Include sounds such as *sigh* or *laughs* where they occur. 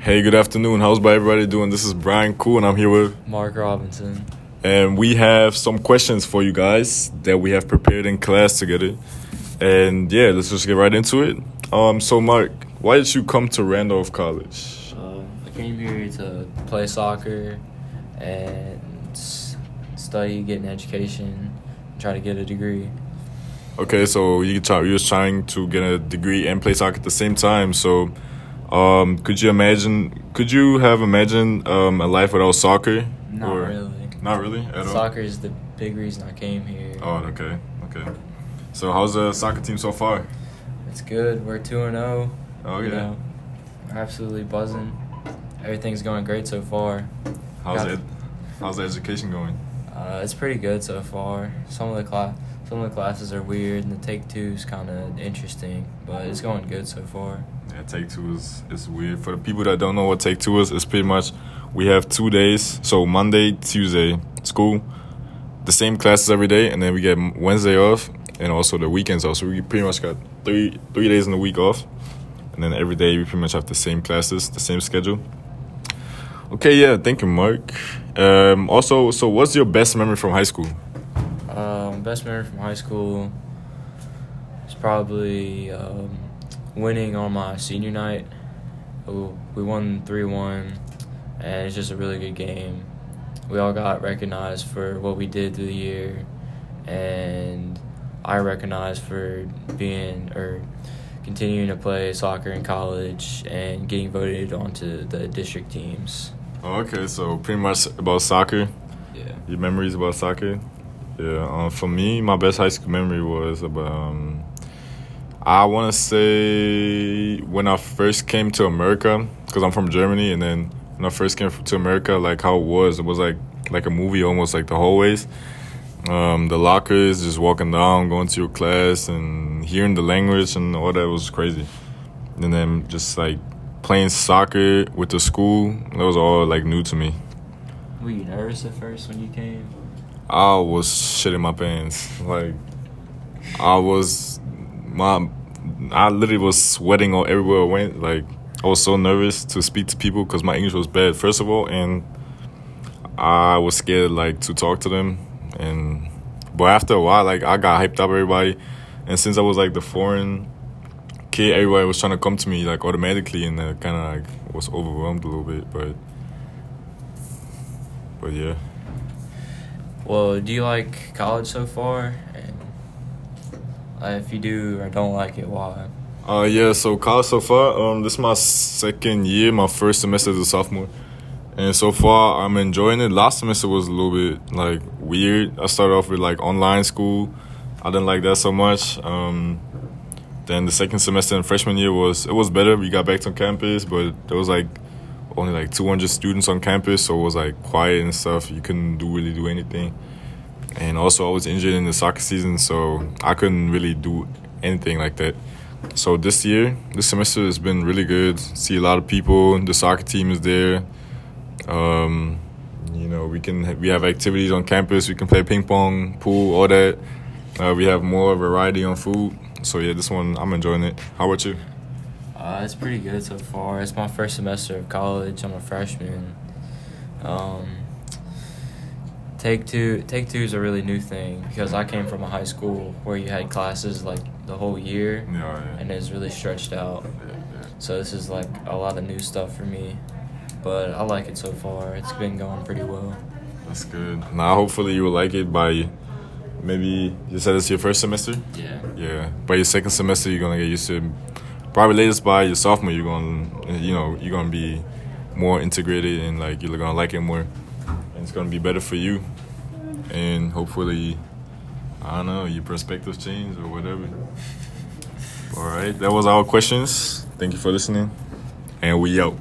Hey, good afternoon. How's everybody doing? This is Brian Cool, and I'm here with, Mark Robinson. and we have some questions for you guys that we have prepared in class together. And yeah, let's just get right into it. Um, so Mark, why did you come to Randolph College? Uh, I came here to play soccer and study, get an education, try to get a degree. Okay, so you try, you was trying to get a degree and play soccer at the same time. So, um, could you imagine? Could you have imagined um, a life without soccer? Not Or- really. Not really at all. Soccer is the big reason I came here. Oh, okay, okay. So, how's the soccer team so far? It's good. We're 2 and 0. Oh you yeah. know. Absolutely buzzing. Everything's going great so far. How's Got- it? How's the education going? Uh, it's pretty good so far. Some of the class, some of the classes are weird, and the take two is kind of interesting, but it's going good so far. Yeah, take two is is weird. For the people that don't know what take two is, it's pretty much we have two days. So Monday, Tuesday, school, the same classes every day, and then we get Wednesday off, and also the weekends off. So we pretty much got three three days in the week off, and then every day we pretty much have the same classes, the same schedule. Okay, yeah, thank you, Mark. Um, also, so what's your best memory from high school? Best memory from high school is probably um, winning on my senior night. We won three one, and it's just a really good game. We all got recognized for what we did through the year, and I recognized for being or continuing to play soccer in college and getting voted onto the district teams. Oh, okay, so pretty much about soccer. Yeah. Your memories about soccer? Yeah, um, for me, my best high school memory was about. Um, I want to say when I first came to America, because I'm from Germany, and then when I first came to America, like how it was, it was like like a movie, almost like the hallways, um, the lockers, just walking down, going to your class, and hearing the language and all that was crazy. And then just like playing soccer with the school, that was all like new to me. Were you nervous at first when you came? I was shitting my pants. Like I was my I literally was sweating all everywhere I went. Like I was so nervous to speak to people because my English was bad first of all, and I was scared like to talk to them. And but after a while, like I got hyped up everybody, and since I was like the foreign kid, everybody was trying to come to me like automatically, and I kind of like was overwhelmed a little bit. But but yeah. Well, do you like college so far? And uh, if you do or don't like it, why? Uh yeah, so college so far, um this is my second year, my first semester as a sophomore. And so far I'm enjoying it. Last semester was a little bit like weird. I started off with like online school. I didn't like that so much. Um then the second semester in freshman year was it was better. We got back to campus, but there was like only like 200 students on campus, so it was like quiet and stuff. You couldn't do really do anything. And also I was injured in the soccer season, so I couldn't really do anything like that. So this year, this semester has been really good. See a lot of people. The soccer team is there. Um, you know, we can we have activities on campus. We can play ping pong, pool, all that. Uh, we have more variety on food. So yeah, this one I'm enjoying it. How about you? Uh, it's pretty good so far. It's my first semester of college. I'm a freshman. Um, take two, take two is a really new thing because I came from a high school where you had classes like the whole year, Yeah, yeah. and it's really stretched out. yeah, yeah. So this is like a lot of new stuff for me, but I like it so far. It's been going pretty well. That's good. Now, hopefully, you will like it by maybe you said it's your first semester. Yeah. Yeah, by your second semester, you're gonna get used to. Probably latest by your sophomore, you're gonna, you know, you're gonna be more integrated and like you're gonna like it more, and it's gonna be better for you, and hopefully, I don't know, your perspectives change or whatever. *laughs* All right, that was our questions. Thank you for listening, and we out.